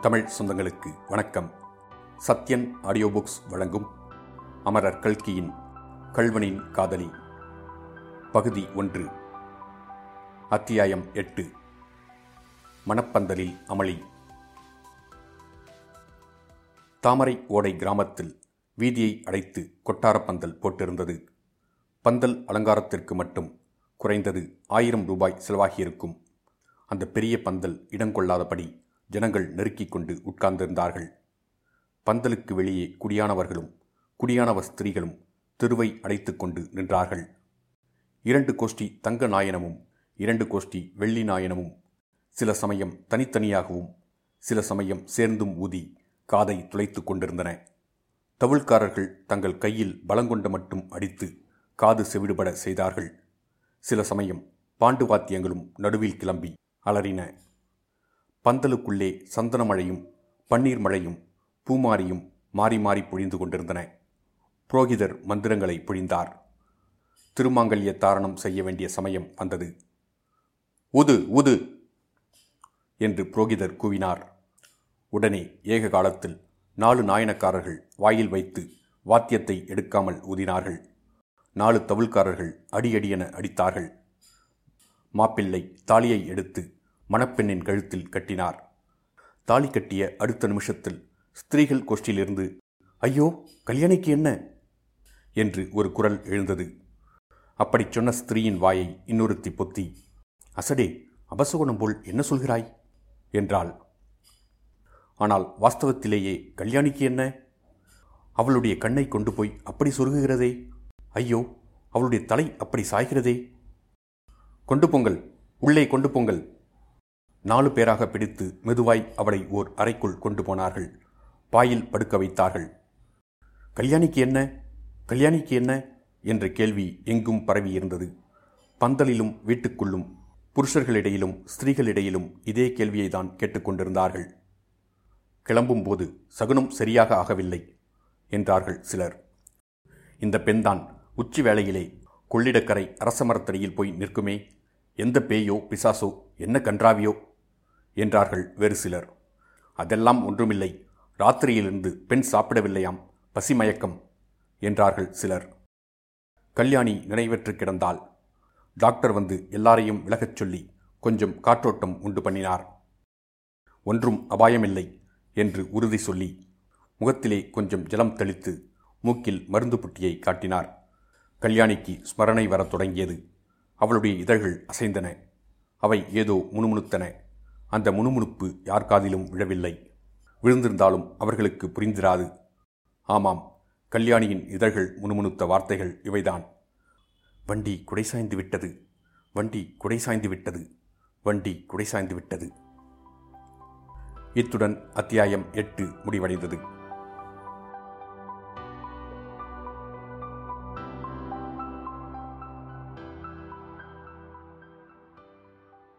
தமிழ் சொந்தங்களுக்கு வணக்கம். Sathyan audio books வழங்கும் அமரர் கல்கியின் கல்வனின் காதலி. பகுதி ஒன்று. அத்தியாயம் எட்டு. மணப்பந்தலில் அமளி. தாமரை ஓடை கிராமத்தில் வீதியை அடைத்து கொட்டாரப் பந்தல் போட்டிருந்தது. பந்தல் அலங்காரத்திற்கு மட்டும் குறைந்தது ஆயிரம் ரூபாய் செலவாகியிருக்கும். அந்த பெரிய பந்தல் இடங்கொள்ளாதபடி ஜனங்கள் நெருக்கிக் கொண்டு உட்கார்ந்திருந்தார்கள். பந்தலுக்கு வெளியே குடியானவர்களும் குடியானவர் ஸ்திரீகளும் தெருவை அடைத்துக் கொண்டு நின்றார்கள். இரண்டு கோஷ்டி தங்க நாயனமும் இரண்டு கோஷ்டி வெள்ளி நாயனமும். சில சமயம் தனித்தனியாகவும் சில சமயம் சேர்ந்தும் ஊதி காதை துளைத்துக் கொண்டிருந்தன. தவிழ்காரர்கள் தங்கள் கையில் பலங்கொண்ட மட்டும் அடித்து காது செவிடுபட செய்தார்கள். சில சமயம் பாண்டு வாத்தியங்களும் நடுவில் கிளம்பி அலறின. பந்தலுக்குள்ளே சந்தன மழையும் பன்னீர் மழையும் பூமாரியும் மாறி மாறி பொழிந்து கொண்டிருந்தன. புரோகிதர் மந்திரங்களை பொழிந்தார். திருமாங்கல்ய தாரணம் செய்ய வேண்டிய சமயம் வந்தது. உது உது! என்று புரோகிதர் கூவினார். உடனே ஏக காலத்தில் நாலு நாயனக்காரர்கள் வாயில் வைத்து வாத்தியத்தை எடுக்காமல் ஊதினார்கள். நாலு தவிழ்காரர்கள் அடியடியென அடித்தார்கள். மாப்பிள்ளை தாலியை எடுத்து மணப்பெண்ணின் கழுத்தில் கட்டினார். தாலி கட்டிய அடுத்த நிமிஷத்தில் ஸ்திரீகள் கோஷ்டியிலிருந்து ஐயோ கல்யாணிக்கு என்ன? என்று ஒரு குரல் எழுந்தது. அப்படி சொன்ன ஸ்திரீயின் வாயை இன்னொருத்தி பொத்தி அசடே அபசகுணம் போல் என்ன சொல்கிறாய்? என்றாள். ஆனால் வாஸ்தவத்திலேயே கல்யாணிக்கு என்ன? அவளுடைய கண்ணை கொண்டு போய் அப்படி சொருகுகிறதே? ஐயோ அவளுடைய தலை அப்படி சாய்கிறதே? கொண்டு பொங்கல் உள்ளே கொண்டு பொங்கல் நாலு பேராக பிடித்து மெதுவாய் அவளை ஓர் அறைக்குள் கொண்டு போனார்கள். பாயில் படுக்க வைத்தார்கள். கல்யாணிக்கு என்ன? கல்யாணிக்கு என்ன? என்ற கேள்வி எங்கும் பரவியிருந்தது பந்தலிலும் வீட்டுக்குள்ளும் புருஷர்களிடையிலும் ஸ்திரீகளிடையிலும் இதே கேள்வியை தான் கேட்டுக்கொண்டிருந்தார்கள் கிளம்பும்போது சகுனம் சரியாக ஆகவில்லை என்றார்கள் சிலர். இந்த பெண்தான் உச்சி வேளையிலே கொள்ளிடக்கரை அரசமரத்தடியில் போய் நிற்குமே. எந்த பேயோ பிசாசோ என்ன கன்றாவியோ என்றார்கள் வேறு சிலர். அதெல்லாம் ஒன்றுமில்லை. ராத்திரியிலிருந்து பெண் சாப்பிடவில்லையாம். பசிமயக்கம் என்றார்கள் சிலர். கல்யாணி நினைவற்று கிடந்தால் டாக்டர் வந்து எல்லாரையும் விலகச் சொல்லி கொஞ்சம் காற்றோட்டம் உண்டு பண்ணினார். ஒன்றும் அபாயமில்லை என்று உறுதி சொல்லி முகத்திலே கொஞ்சம் ஜலம் தெளித்து மூக்கில் மருந்து புட்டியை காட்டினார். கல்யாணிக்கு ஸ்மரணை வரத் தொடங்கியது. அவளுடைய இதழ்கள் அசைந்தன. அவை ஏதோ முணுமுணுத்தன. அந்த முணுமுணுப்பு யார் காதிலும் விழவில்லை. விழுந்திருந்தாலும் அவர்களுக்கு புரிந்திராது. ஆமாம் கல்யாணியின் இதழ்கள் முணுமுணுத்த வார்த்தைகள் இவைதான். வண்டி குடை சாய்ந்து விட்டது. வண்டி குடை சாய்ந்து விட்டது. வண்டி குடை சாய்ந்து விட்டது. இத்துடன் அத்தியாயம் எட்டு முடிவடைந்தது.